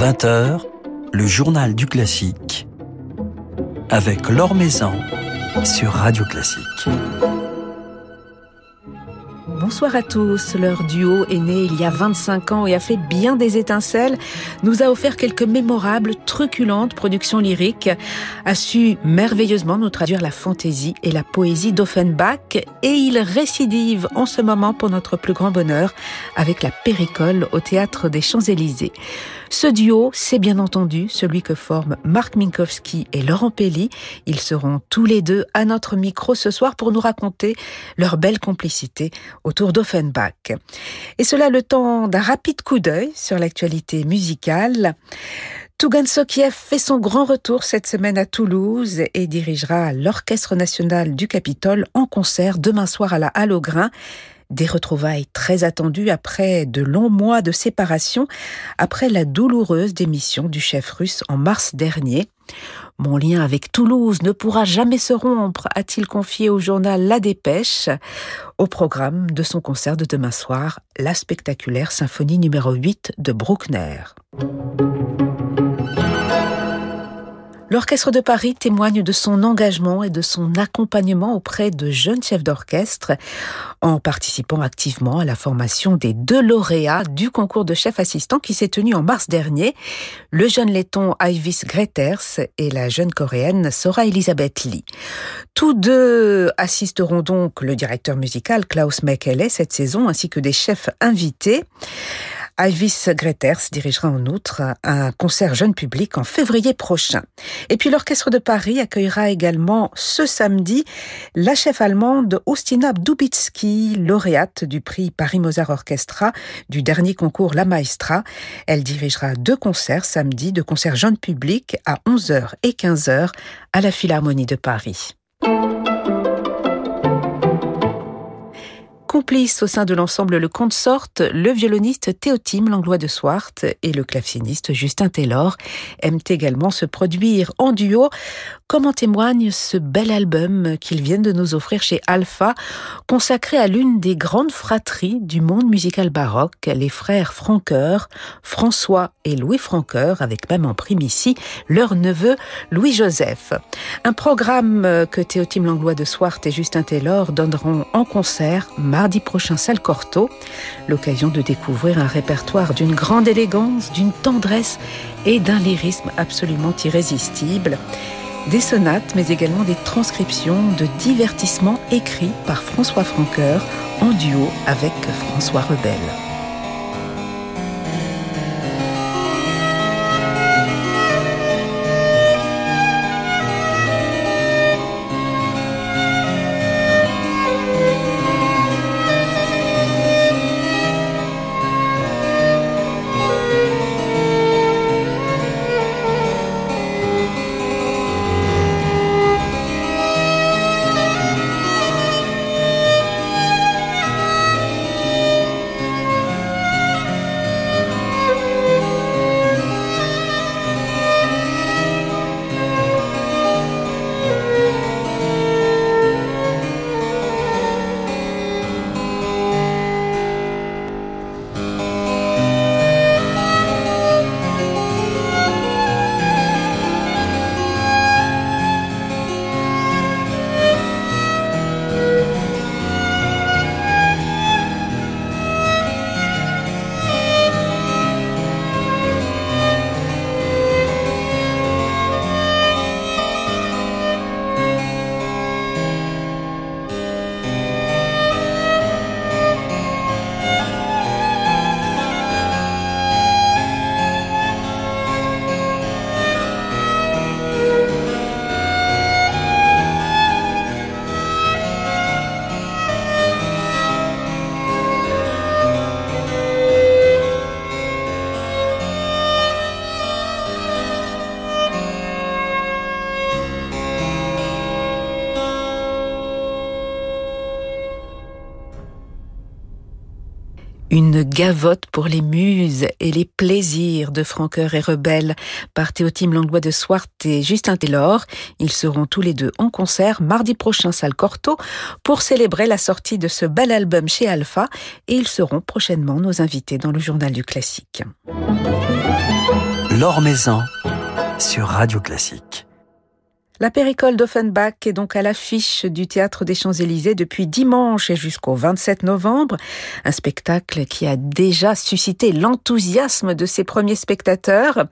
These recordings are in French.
20h, le journal du classique avec Laure Maison sur Radio Classique. Bonsoir à tous. Leur duo est né il y a 25 ans et a fait bien des étincelles, nous a offert quelques mémorables, truculentes productions lyriques, a su merveilleusement nous traduire la fantaisie et la poésie d'Offenbach et il récidive en ce moment pour notre plus grand bonheur avec la Péricole au théâtre des Champs-Élysées. Ce duo, c'est bien entendu celui que forment Marc Minkowski et Laurent Pelli. Ils seront tous les deux à notre micro ce soir pour nous raconter leur belle complicité autour d'Offenbach. Et cela le temps d'un rapide coup d'œil sur l'actualité musicale. Tougan Sokiev fait son grand retour cette semaine à Toulouse et dirigera l'Orchestre national du Capitole en concert demain soir à la Halle au Grain. Des retrouvailles très attendues après de longs mois de séparation, après la douloureuse démission du chef russe en mars dernier. Mon lien avec Toulouse ne pourra jamais se rompre, a-t-il confié au journal La Dépêche, au programme de son concert de demain soir, la spectaculaire symphonie numéro 8 de Bruckner. L'Orchestre de Paris témoigne de son engagement et de son accompagnement auprès de jeunes chefs d'orchestre en participant activement à la formation des deux lauréats du concours de chef assistant qui s'est tenu en mars dernier, le jeune letton Ivis Greters et la jeune coréenne Sora Elisabeth Lee. Tous deux assisteront donc le directeur musical Klaus Mekele cette saison ainsi que des chefs invités. Ivis Greters dirigera en outre un concert jeune public en février prochain. Et puis l'Orchestre de Paris accueillera également ce samedi la chef allemande Ostina Dubitsky, lauréate du prix Paris Mozart Orchestra du dernier concours La Maestra. Elle dirigera deux concerts samedi, deux concerts jeunes publics à 11h et 15h à la Philharmonie de Paris. Complice au sein de l'ensemble Le Consorte, le violoniste Théotime Langlois de Swart et le claveciniste Justin Taylor aiment également se produire en duo, comme en témoigne ce bel album qu'ils viennent de nous offrir chez Alpha, consacré à l'une des grandes fratries du monde musical baroque, les frères Francoeur, François et Louis Francoeur, avec même en prime ici leur neveu Louis-Joseph. Un programme que Théotime Langlois de Swart et Justin Taylor donneront en concert mardi prochain salle Corto, l'occasion de découvrir un répertoire d'une grande élégance, d'une tendresse et d'un lyrisme absolument irrésistible. Des sonates, mais également des transcriptions de divertissements écrits par François Francoeur en duo avec François Rebel. Une gavotte pour les muses et les plaisirs de Francoeur et Rebelle par Théotime Langlois de Swart et Justin Taylor. Ils seront tous les deux en concert mardi prochain salle Corto pour célébrer la sortie de ce bel album chez Alpha et ils seront prochainement nos invités dans le journal du classique. L'Or sur Radio Classique. La péricole d'Offenbach est donc à l'affiche du Théâtre des Champs-Élysées depuis dimanche et jusqu'au 27 novembre. Un spectacle qui a déjà suscité l'enthousiasme de ses premiers spectateurs.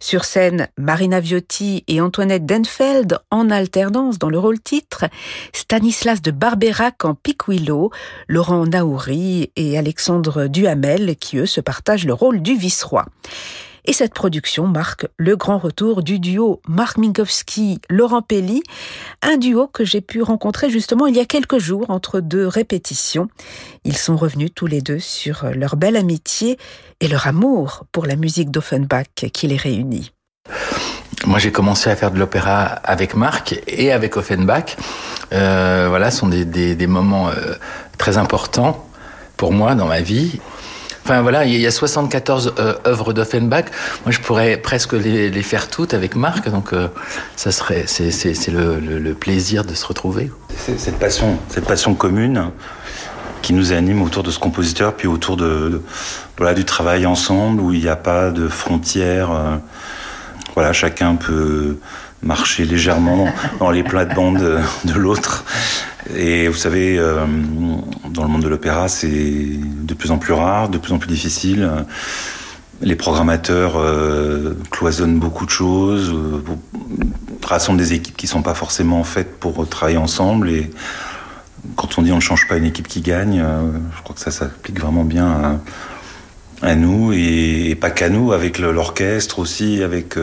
Sur scène, Marina Viotti et Antoinette Denfeld en alternance dans le rôle titre, Stanislas de Barberac en Willow, Laurent Naouri et Alexandre Duhamel qui eux se partagent le rôle du vice-roi. Et cette production marque le grand retour du duo Marc Minkowski-Laurent Pelli, un duo que j'ai pu rencontrer justement il y a quelques jours entre deux répétitions. Ils sont revenus tous les deux sur leur belle amitié et leur amour pour la musique d'Offenbach qui les réunit. Moi, j'ai commencé à faire de l'opéra avec Marc et avec Offenbach. Euh, voilà, ce sont des, moments euh, très importants pour moi dans ma vie. Enfin voilà, il y a 74 euh, œuvres d'Offenbach. Moi, je pourrais presque les, faire toutes avec Marc, donc euh, ça serait, c'est le, plaisir de se retrouver. Cette passion, cette passion commune qui nous anime autour de ce compositeur, puis autour de, voilà du travail ensemble où il n'y a pas de frontières. Euh, voilà, chacun peut marcher légèrement dans les plates-bandes de l'autre. Et vous savez, euh, dans le monde de l'opéra, c'est de plus en plus rare, de plus en plus difficile. Les programmateurs euh, cloisonnent beaucoup de choses, euh, rassemblent des équipes qui ne sont pas forcément faites pour travailler ensemble. Et quand on dit on ne change pas une équipe qui gagne, je crois que ça s'applique vraiment bien à, nous et, pas qu'à nous, avec l'orchestre aussi, avec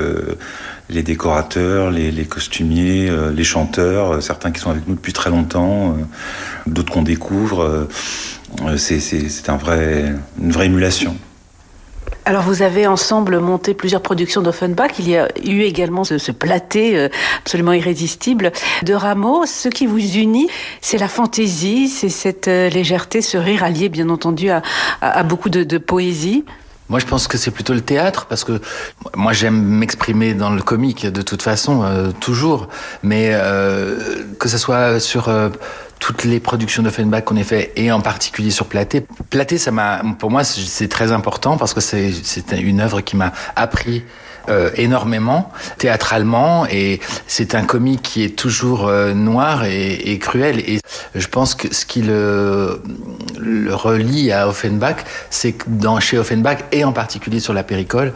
les décorateurs, les, costumiers, euh, les chanteurs, euh, certains qui sont avec nous depuis très longtemps, euh, d'autres qu'on découvre. c'est un vrai, une vraie émulation. Alors vous avez ensemble monté plusieurs productions d'Offenbach. Il y a eu également ce, ce platé absolument irrésistible de Rameau. Ce qui vous unit, c'est la fantaisie, c'est cette légèreté, ce rire allié bien entendu à, beaucoup de poésie. Moi, je pense que c'est plutôt le théâtre parce que moi, j'aime m'exprimer dans le comique de toute façon, euh, toujours. Mais euh, que ce soit sur euh, toutes les productions d'Offenbach qu'on ait fait et en particulier sur Platé. Platé, ça m'a, pour moi, c'est très important parce que c'est une œuvre qui m'a appris euh, énormément théâtralement et c'est un comique qui est toujours euh, noir et, et, cruel et je pense que ce qui le, le relie à Offenbach c'est que dans chez Offenbach et en particulier sur la péricole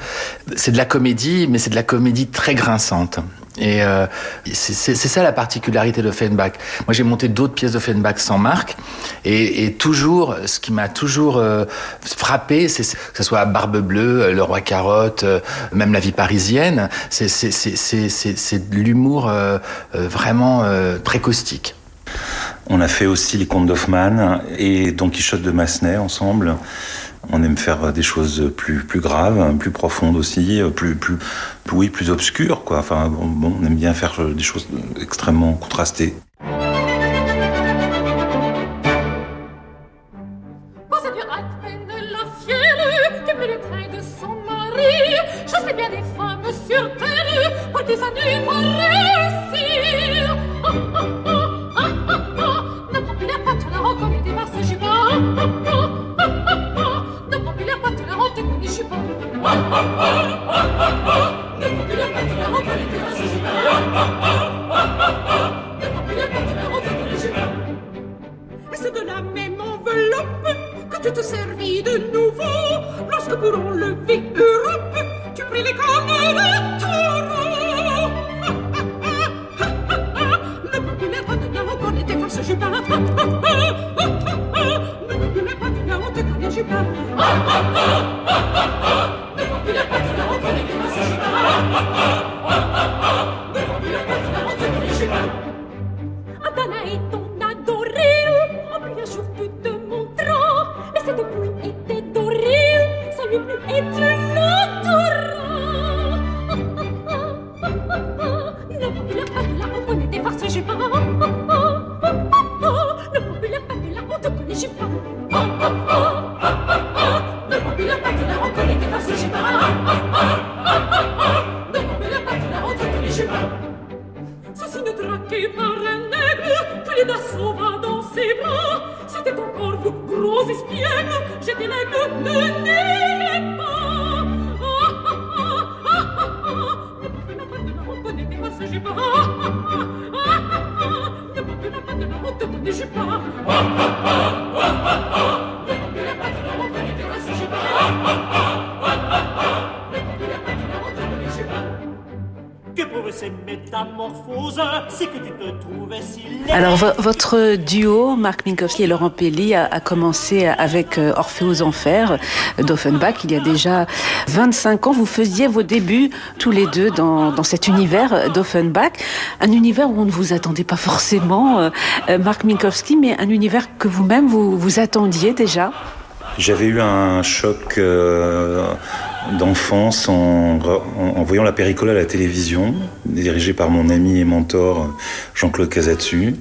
c'est de la comédie mais c'est de la comédie très grinçante et euh, c'est ça la particularité d'Offenbach. Moi, j'ai monté d'autres pièces d'Offenbach sans marque, et, toujours, ce qui m'a toujours euh, frappé, c'est que ce soit Barbe Bleue, euh, Le Roi Carotte, même La Vie parisienne, c'est de l'humour vraiment très caustique. On a fait aussi les contes d'Hoffmann et Don Quichotte de Massenet ensemble. On aime faire des choses plus, plus graves, plus profondes aussi, plus, plus, oui, plus obscures, quoi. Enfin, bon, on aime bien faire des choses extrêmement contrastées. Votre duo, Marc Minkowski et Laurent Pelli, a, commencé avec euh, Orphée aux Enfers d'Offenbach il y a déjà 25 ans. Vous faisiez vos débuts tous les deux dans, cet univers d'Offenbach, un univers où on ne vous attendait pas forcément, euh, euh, Marc Minkowski, mais un univers que vous-même vous, attendiez déjà? J'avais eu un choc euh, d'enfance en, voyant la péricola à la télévision, dirigée par mon ami et mentor Jean-Claude Casatsu,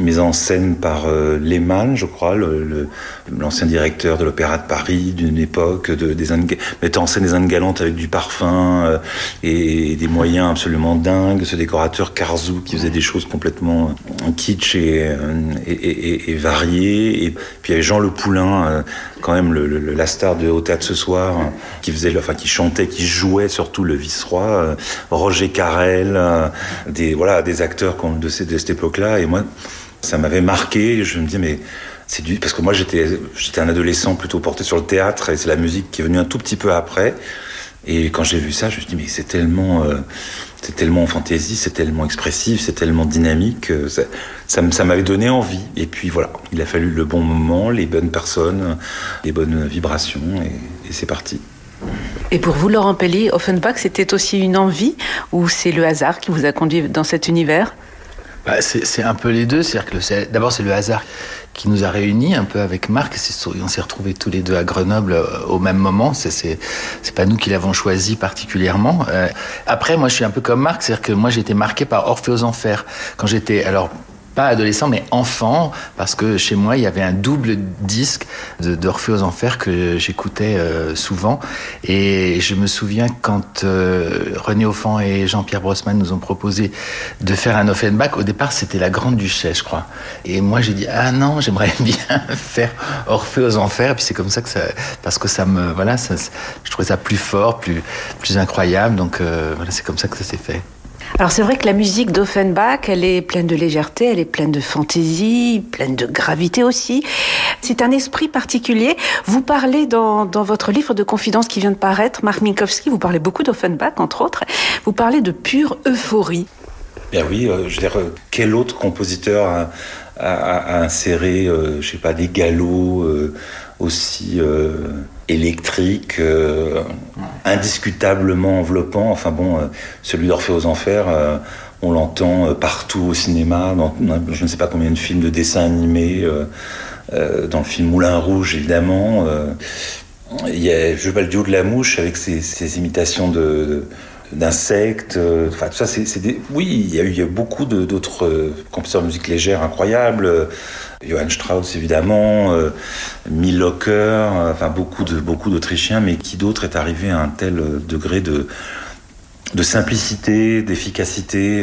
mise en scène par euh, Lehmann, je crois, l'ancien directeur de l'Opéra de Paris d'une époque, de, des mettant en scène des Indes galantes avec du parfum euh, et, des moyens absolument dingues, ce décorateur Carzou qui faisait des choses complètement kitsch et, variées, et puis il y avait Jean Le Poulain, euh, quand même le, la star de Au Théâtre ce soir, qui faisait, enfin qui chantait, qui jouait surtout le vice-roi, euh, Roger Carrel, euh, des voilà des acteurs de, cette époque-là. Et moi, ça m'avait marqué. Je me disais mais c'est du parce que moi j'étais j'étais un adolescent plutôt porté sur le théâtre et c'est la musique qui est venue un tout petit peu après. Et quand j'ai vu ça, je me suis dit mais c'est tellement euh, c'est tellement fantaisie, c'est tellement expressif, c'est tellement dynamique. Ça, ça, m'avait donné envie. Et puis voilà, il a fallu le bon moment, les bonnes personnes, les bonnes vibrations, et, et c'est parti. Et pour vous, Laurent Pelli, Offenbach, c'était aussi une envie ou c'est le hasard qui vous a conduit dans cet univers? Bah, c'est un peu les deux. D'abord c'est le hasard qui nous a réunis un peu avec Marc. On s'est retrouvés tous les deux à Grenoble euh, au même moment. C'est pas nous qui l'avons choisi particulièrement. Euh, après, moi, je suis un peu comme Marc, c'est-à-dire que moi, été marqué par Orphée aux Enfers quand j'étais alors pas adolescent, mais enfant, parce que chez moi, il y avait un double disque d'Orphée aux Enfers que j'écoutais euh, souvent. Et je me souviens quand euh, René Offan et Jean-Pierre Brossman nous ont proposé de faire un Offenbach, au départ, c'était la Grande Duchesse, je crois. Et moi, j'ai dit, ah non, j'aimerais bien faire Orphée aux Enfers. Et puis c'est comme ça que ça, parce que ça me, voilà, je trouvais ça plus fort, plus, plus incroyable. Donc euh, voilà, c'est comme ça que ça s'est fait. Alors c'est vrai que la musique d'Offenbach, elle est pleine de légèreté, elle est pleine de fantaisie, pleine de gravité aussi. C'est un esprit particulier. Vous parlez dans, dans votre livre de confidence qui vient de paraître, Mark Minkowski, vous parlez beaucoup d'Offenbach, entre autres. Vous parlez de pure euphorie. Bien oui, euh, je veux dire, euh, quel autre compositeur a, inséré, euh, je sais pas, des galops aussi électrique, euh, indiscutablement enveloppant. Enfin bon, euh, celui d'Orphée aux Enfers, euh, on l'entend partout au cinéma, dans je ne sais pas combien de films de dessins animés, dans le film Moulin Rouge évidemment. il y a, je veux pas le duo de la mouche avec ses, imitations de, d'insectes. Enfin, tout ça, c'est, des... Oui, il y a eu beaucoup d'autres compositeurs de musique légère incroyables. Johann Strauss évidemment, euh, Locker, euh, enfin beaucoup de beaucoup d'Autrichiens, mais qui d'autre est arrivé à un tel degré de de simplicité, d'efficacité.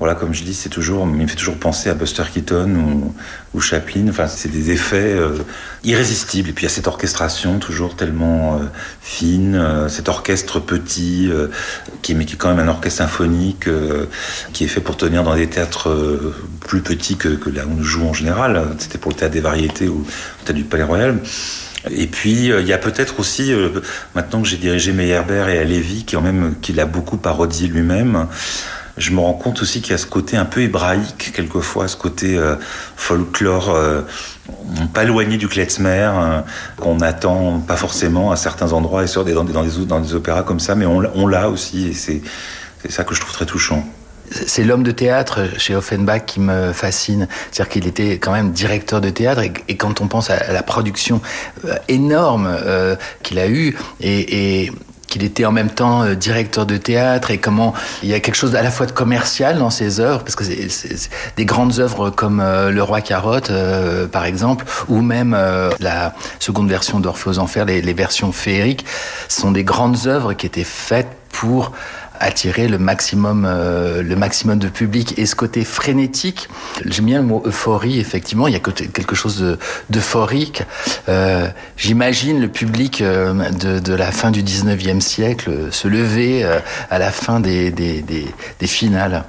Voilà, comme je dis, c'est toujours, il me fait toujours penser à Buster Keaton ou, Chaplin. Enfin, c'est des effets euh, irrésistibles. Et puis il y a cette orchestration toujours tellement euh, fine, euh, cet orchestre petit, qui, mais qui est quand même un orchestre symphonique, qui est fait pour tenir dans des théâtres plus petits que, là où nous jouons en général. C'était pour le théâtre des variétés ou le théâtre du Palais Royal. Et puis il y a peut-être aussi maintenant que j'ai dirigé Meyerbeer et Alevi, qui même qui l'a beaucoup parodié lui-même je me rends compte aussi qu'il y a ce côté un peu hébraïque, quelquefois, ce côté euh, folklore euh, pas éloigné du klezmer, euh, qu'on n'attend pas forcément à certains endroits, et sur des, dans, des, opéras comme ça, mais on, l'a aussi, et c'est ça que je trouve très touchant. C'est l'homme de théâtre chez Offenbach qui me fascine. C'est-à-dire qu'il était quand même directeur de théâtre et, quand on pense à, la production énorme qu'il a eue et qu'il était en même temps euh, directeur de théâtre et comment il y a quelque chose à la fois de commercial dans ses œuvres, parce que c'est des grandes œuvres comme euh, Le Roi Carotte, euh, par exemple, ou même la seconde version d'Orphée aux Enfers, les, les versions féeriques, sont des grandes œuvres qui étaient faites pour attirer le maximum, euh, le maximum de public. Et ce côté frénétique, j'aime bien le mot euphorie, effectivement, il y a quelque chose d'euphorique. Euh, J'imagine le public euh, de, de, la fin du 19e siècle se lever euh, à la fin des, des, des, des finales.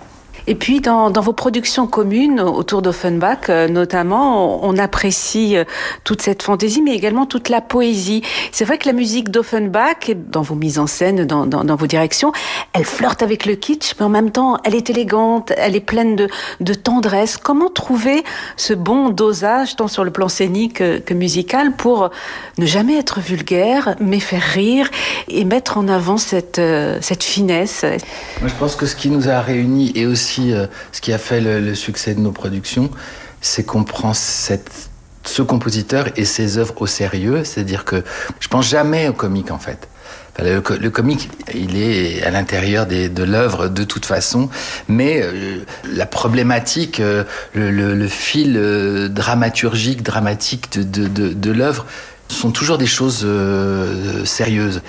Et puis dans, vos productions communes autour d'Offenbach, euh, notamment, on, apprécie euh, toute cette fantaisie, mais également toute la poésie. C'est vrai que la musique d'Offenbach, dans vos mises en scène, dans, vos directions, elle flirte avec le kitsch, mais en même temps, elle est élégante, elle est pleine de, de tendresse. Comment trouver ce bon dosage, tant sur le plan scénique que musical, pour ne jamais être vulgaire, mais faire rire et mettre en avant cette, euh, cette finesse? Moi, je pense que ce qui nous a réunis et aussi euh, ce qui a fait le, succès de nos productions, c'est qu'on prend ce compositeur et ses œuvres au sérieux. C'est-à-dire que je pense jamais au comique en fait. le, comique, il est à l'intérieur de l'œuvre de toute façon, mais euh, la problématique, euh, le, fil dramaturgique, dramatique de l'œuvre sont toujours des choses sérieuses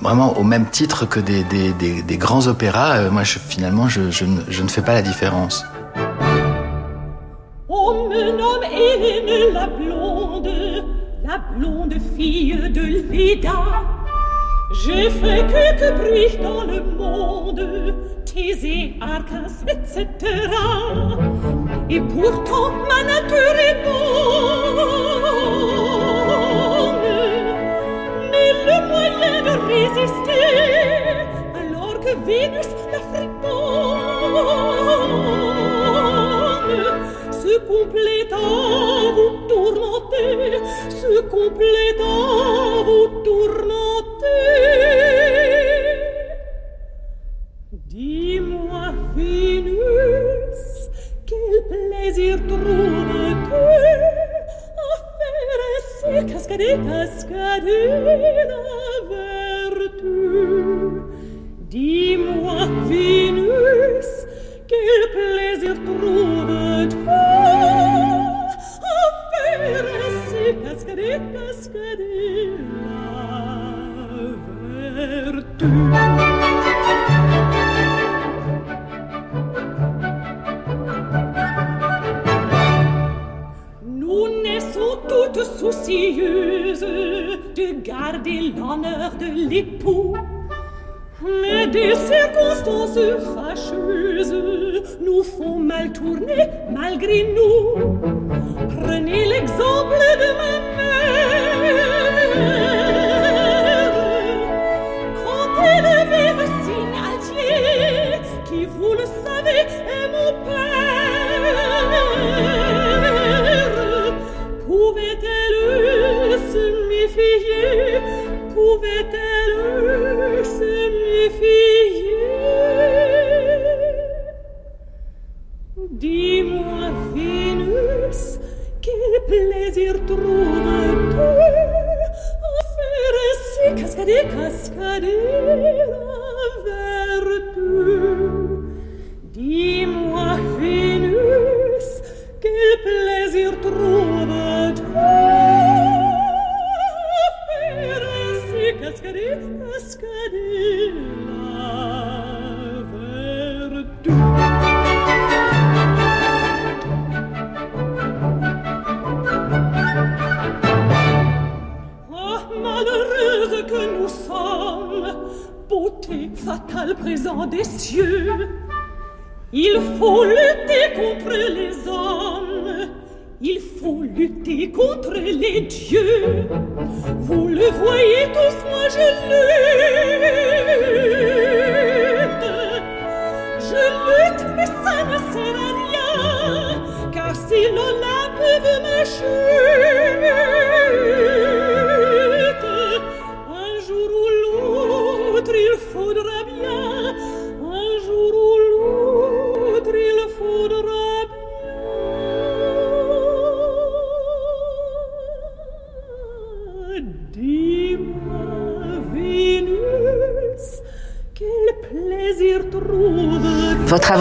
vraiment au même titre que des, des, des, des grands opéras, euh, moi je, finalement je, je, je, ne fais pas la différence. On me nomme Hélène la blonde, la blonde fille de Leda. J'ai fait quelques bruits dans le monde, Thésée, Arcas, etc. Et pourtant ma nature est bonne. Cascade, cascade la vertu. Dis-moi, Vénus, quel plaisir trouves-tu fâcheuses nous font mal tourner malgré nous.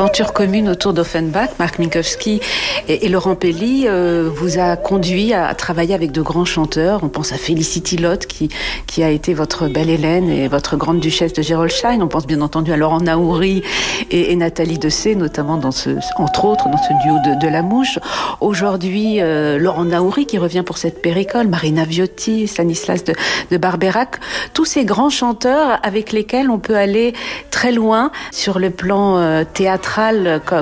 Aventure commune autour d'Offenbach, Marc Minkowski et, Laurent Pelli, euh, vous a conduit à, travailler avec de grands chanteurs. On pense à Felicity Lott, qui, a été votre belle Hélène et votre grande duchesse de Gerolstein. On pense bien entendu à Laurent Naouri et, Nathalie Dessay, notamment dans ce, entre autres, dans ce duo de, La Mouche. Aujourd'hui, euh, Laurent Naouri qui revient pour cette péricole, Marina Viotti, Stanislas de, de Barberac. Tous ces grands chanteurs avec lesquels on peut aller très loin sur le plan euh, théâtral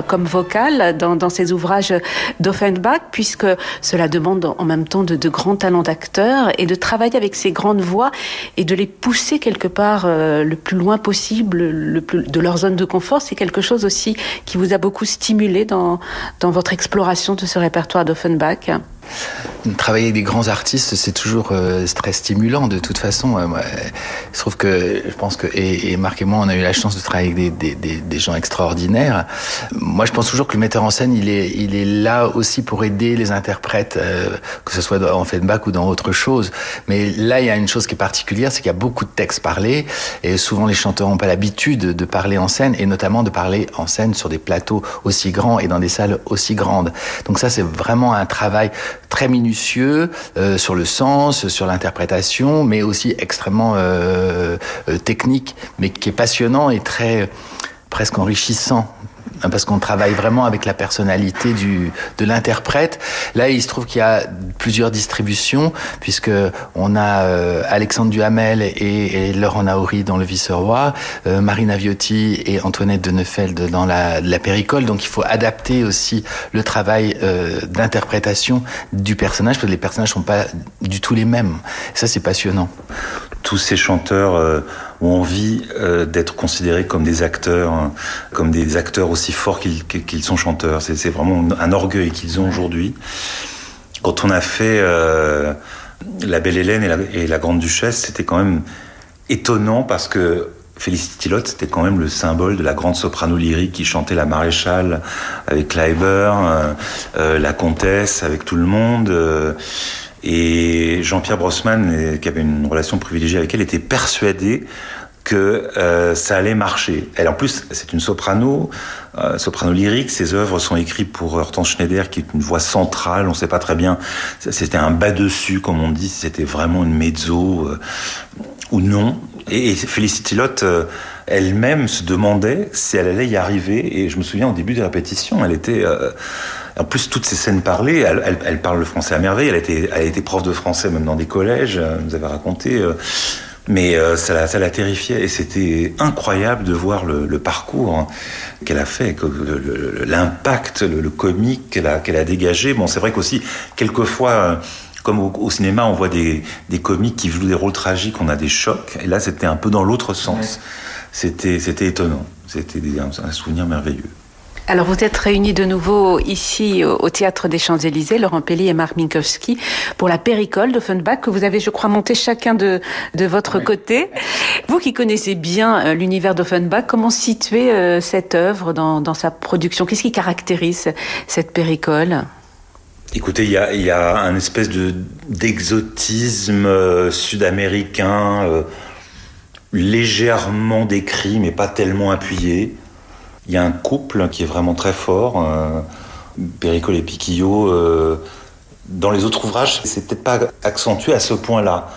comme vocal dans, dans ces ouvrages d'Offenbach, puisque cela demande en même temps de, de grands talents d'acteurs et de travailler avec ces grandes voix et de les pousser quelque part euh, le plus loin possible de leur zone de confort. C'est quelque chose aussi qui vous a beaucoup stimulé dans, dans votre exploration de ce répertoire d'Offenbach. Travailler avec des grands artistes, c'est toujours euh, très stimulant de toute façon. Euh, je trouve que, je pense que, et, Marc et moi, on a eu la chance de travailler avec des, gens extraordinaires. Moi, je pense toujours que le metteur en scène, il est, là aussi pour aider les interprètes, euh, que ce soit en Fedback ou dans autre chose. Mais là, il y a une chose qui est particulière, c'est qu'il y a beaucoup de textes parlés, et souvent les chanteurs n'ont pas l'habitude de parler en scène, et notamment de parler en scène sur des plateaux aussi grands et dans des salles aussi grandes. Donc ça, c'est vraiment un travail très minutieux euh, sur le sens, sur l'interprétation, mais aussi extrêmement euh, euh, technique, mais qui est passionnant et très presque enrichissant parce qu'on travaille vraiment avec la personnalité de l'interprète. Là, il se trouve qu'il y a plusieurs distributions, puisque on a euh, Alexandre Duhamel et, et, Laurent Naouri dans Le Vice-Roi, euh, Marina Viotti et Antoinette de Neufeld dans la, la, Péricole. Donc, il faut adapter aussi le travail euh, d'interprétation du personnage, parce que les personnages sont pas du tout les mêmes. ça, c'est passionnant. Tous ces chanteurs euh, ont envie euh, d'être considérés comme des acteurs, comme des acteurs aussi forts qu'ils sont chanteurs. C'est vraiment un orgueil qu'ils ont aujourd'hui. Quand on a fait euh, La Belle Hélène et la, Grande Duchesse, c'était quand même étonnant parce que Félicité Lotte, c'était quand même le symbole de la grande soprano lyrique qui chantait la maréchale avec Kleiber, euh, la comtesse avec tout le monde. Euh, et Jean-Pierre Brossman, qui avait une relation privilégiée avec elle, était persuadé que euh, ça allait marcher. Elle, en plus, c'est une soprano, euh, soprano lyrique. Ses œuvres sont écrites pour Hortense Schneider, qui est une voix centrale. On ne sait pas très bien. C'était un bas dessus, comme on dit. C'était vraiment une mezzo euh, ou non. Et, et Félicité Lotte euh, elle-même se demandait si elle allait y arriver. Et je me souviens au début des répétitions, elle était euh, en plus, toutes ces scènes parlées, elle, elle, elle, parle le français à merveille. Elle a, été, elle a été prof de français même dans des collèges, elle nous avait raconté. Euh, mais euh, ça, la, ça la terrifiait et c'était incroyable de voir le, le parcours qu'elle a fait, l'impact, le, le, comique qu'elle a, qu'elle a dégagé. Bon, c'est vrai qu'aussi, quelquefois, comme au, au, cinéma, on voit des, des comiques qui jouent des rôles tragiques, on a des chocs. Et là, c'était un peu dans l'autre sens. C'était, c'était étonnant. C'était un, un souvenir merveilleux. Alors vous êtes réunis de nouveau ici au Théâtre des Champs-Élysées, Laurent Pelli et Marc Minkowski, pour la Péricole d'Offenbach que vous avez, je crois, monté chacun de, de votre oui. côté. Vous qui connaissez bien euh, l'univers d'Offenbach, comment situer euh, cette œuvre dans, dans sa production? Qu'est-ce qui caractérise cette Péricole? Écoutez, il y a, y a un espèce de d'exotisme euh, sud-américain euh, légèrement décrit, mais pas tellement appuyé. Il y a un couple qui est vraiment très fort, euh, Péricole et Piquillot. Euh, dans les autres ouvrages, c'est peut-être pas accentué à ce point-là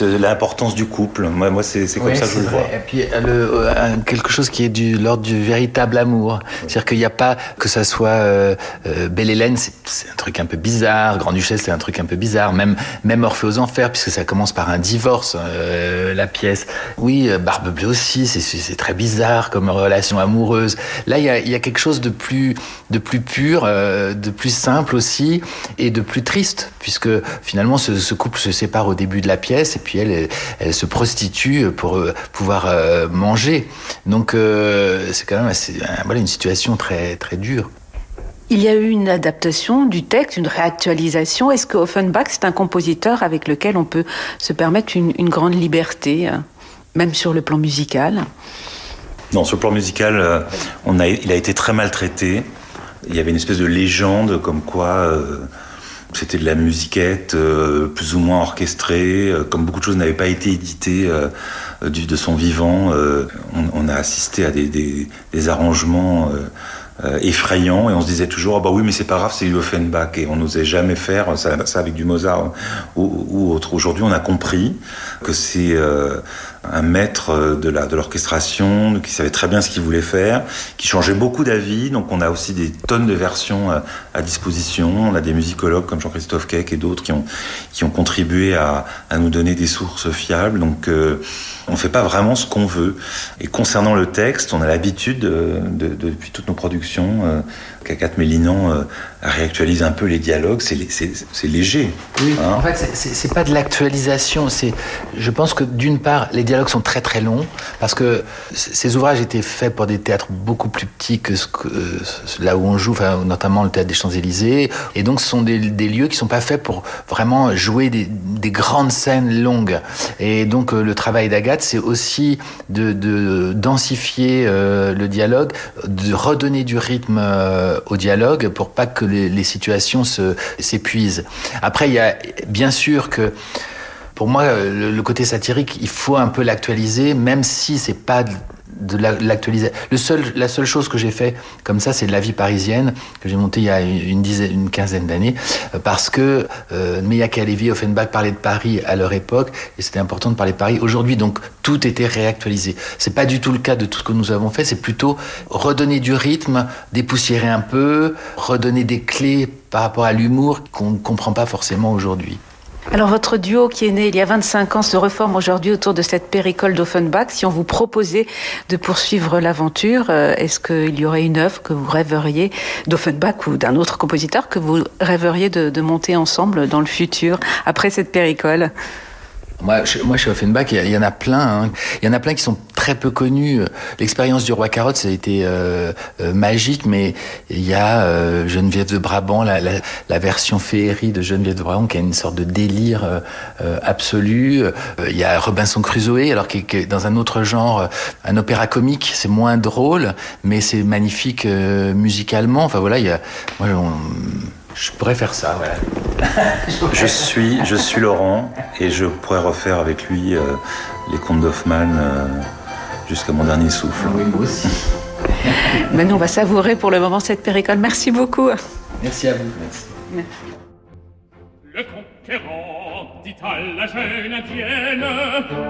l'importance du couple. Moi, moi c'est comme oui, ça que je le vois. Et puis le, euh, quelque chose qui est du l'ordre du véritable amour. C'est-à-dire qu'il n'y a pas que ça soit euh, euh, Belle Hélène, c'est un truc un peu bizarre. Grand Duchesse, c'est un truc un peu bizarre. Même même Orphée aux enfers, puisque ça commence par un divorce, euh, la pièce. Oui, Barbe Bleue aussi, c'est très bizarre comme relation amoureuse. Là, il y a, y a quelque chose de plus de plus pur, euh, de plus simple aussi, et de plus triste, puisque finalement ce, ce couple se sépare au début de la pièce et puis elle, elle, elle se prostitue pour euh, pouvoir euh, manger. Donc euh, c'est quand même assez, voilà, une situation très, très dure. Il y a eu une adaptation du texte, une réactualisation. Est-ce que Offenbach, c'est un compositeur avec lequel on peut se permettre une, une grande liberté, même sur le plan musical? Non, sur le plan musical, on a, il a été très maltraité. Il y avait une espèce de légende comme quoi euh, c'était de la musiquette euh, plus ou moins orchestrée, euh, comme beaucoup de choses n'avaient pas été éditées euh, de son vivant. On, a assisté à des arrangements euh, effrayants et on se disait toujours oh bah oui mais c'est pas grave c'est du Offenbach et on n'osait jamais faire ça, avec du Mozart ou, ou autre. Aujourd'hui on a compris que c'est un maître de la de l'orchestration qui savait très bien ce qu'il voulait faire, qui changeait beaucoup d'avis. Donc on a aussi des tonnes de versions à, disposition. On a des musicologues comme Jean-Christophe Keck et d'autres qui ont qui ont contribué à, à nous donner des sources fiables. Donc euh, on fait pas vraiment ce qu'on veut. Et concernant le texte, on a l'habitude de, de, depuis toutes nos productions euh, qu'Akat Mélinan euh, réactualise un peu les dialogues. C'est léger. Oui. Hein en fait, c'est pas de l'actualisation. C'est, je pense que d'une part, les dialogues sont très très longs parce que ces ouvrages étaient faits pour des théâtres beaucoup plus petits que, ce que là où on joue, enfin, notamment le théâtre des Champs-Élysées. Et donc, ce sont des, des, lieux qui sont pas faits pour vraiment jouer des, des grandes scènes longues. Et donc, le travail d'Agathe, c'est aussi de, de densifier euh, le dialogue, de redonner du rythme euh, au dialogue pour pas que les, situations s'épuisent. Après, il y a bien sûr que pour moi, le, côté satirique, il faut un peu l'actualiser, même si c'est pas de l'actualiser. Le seul, la seule chose que j'ai fait comme ça, c'est de la vie parisienne que j'ai monté il y a une dizaine, une quinzaine d'années, parce que euh, Meia Kalevi, Offenbach parlaient de Paris à leur époque, et c'était important de parler de Paris aujourd'hui. Donc tout était réactualisé. C'est pas du tout le cas de tout ce que nous avons fait. C'est plutôt redonner du rythme, dépoussiérer un peu, redonner des clés par rapport à l'humour qu'on ne comprend pas forcément aujourd'hui. Alors votre duo qui est né il y a 25 ans se reforme aujourd'hui autour de cette péricole d'Offenbach. Si on vous proposait de poursuivre l'aventure, est-ce qu'il y aurait une œuvre que vous rêveriez d'Offenbach ou d'un autre compositeur que vous rêveriez de, de, monter ensemble dans le futur après cette péricole? Moi, je, moi, chez Offenbach, il y, en a plein. Hein. Il y en a plein qui sont très peu connus. L'expérience du roi carotte, ça a été euh, euh, magique, mais il y a euh, Geneviève de Brabant, la, la, la, version féerie de Geneviève de Brabant, qui a une sorte de délire euh, absolu. Il y a Robinson Crusoe, alors qui est dans un autre genre, un opéra comique. C'est moins drôle, mais c'est magnifique musicalement. Enfin voilà, il y a, moi, on, je pourrais faire ça, voilà. je suis, je suis Laurent et je pourrais refaire avec lui euh, les contes d'Hoffmann euh, jusqu'à mon dernier souffle. Oui, moi aussi. Maintenant, on va savourer pour le moment cette péricole. Merci beaucoup. Merci à vous. Merci. Merci. Le conquérant dit à la jeune indienne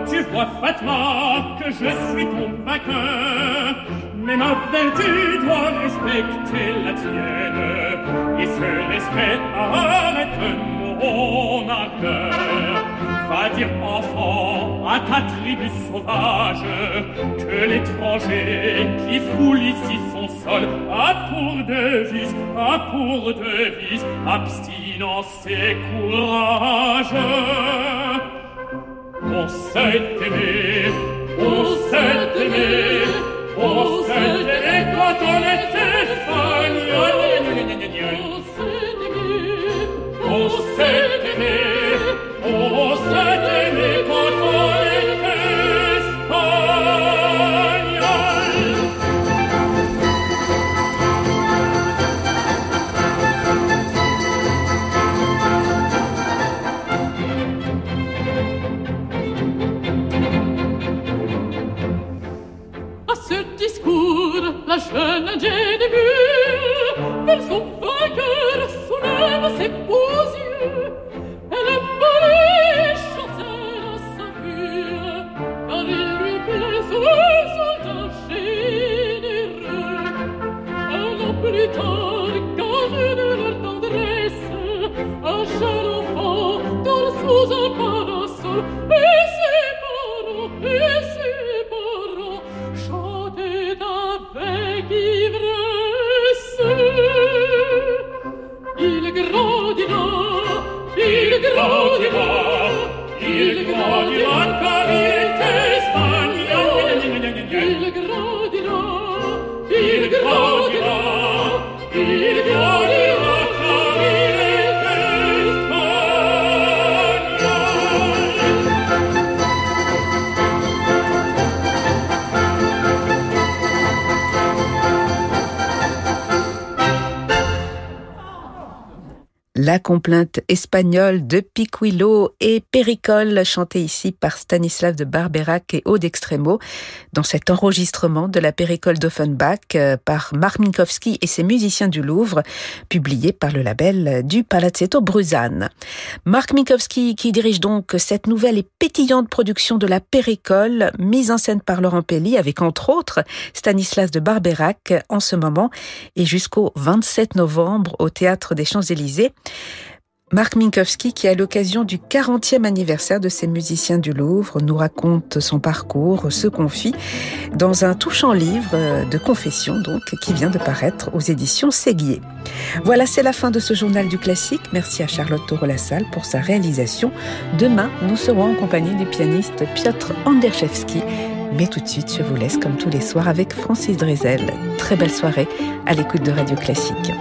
Tu vois, Fatma, que je suis ton vainqueur, mais ma vertu doit respecter la tienne, et ce respect arrête mon ardeur. Va dire, enfant, à ta tribu sauvage, que l'étranger qui foule ici son sol a pour devise, a pour devise, abstinence et courage. On s'est aimé, on s'est aimé, on s'est aimé quand on on s'est aimé, on s'est La complainte espagnole de Piquilo et Péricole, chantée ici par Stanislav de Barberac et Aude Extremo, dans cet enregistrement de la Péricole d'Offenbach euh, par Mark Minkowski et ses musiciens du Louvre, publié par le label du Palazzetto Bruzane. Mark Minkowski qui dirige donc cette nouvelle et pétillante production de la Péricole, mise en scène par Laurent Pelli, avec entre autres Stanislas de Barberac en ce moment et jusqu'au 27 novembre au Théâtre des Champs-Élysées. Marc Minkowski, qui à l'occasion du 40e anniversaire de ces musiciens du Louvre, nous raconte son parcours, se confie dans un touchant livre de confession, donc, qui vient de paraître aux éditions Séguier. Voilà, c'est la fin de ce journal du classique. Merci à Charlotte Toro-Lassalle pour sa réalisation. Demain, nous serons en compagnie du pianiste Piotr Anderszewski. Mais tout de suite, je vous laisse comme tous les soirs avec Francis Drezel. Très belle soirée à l'écoute de Radio Classique.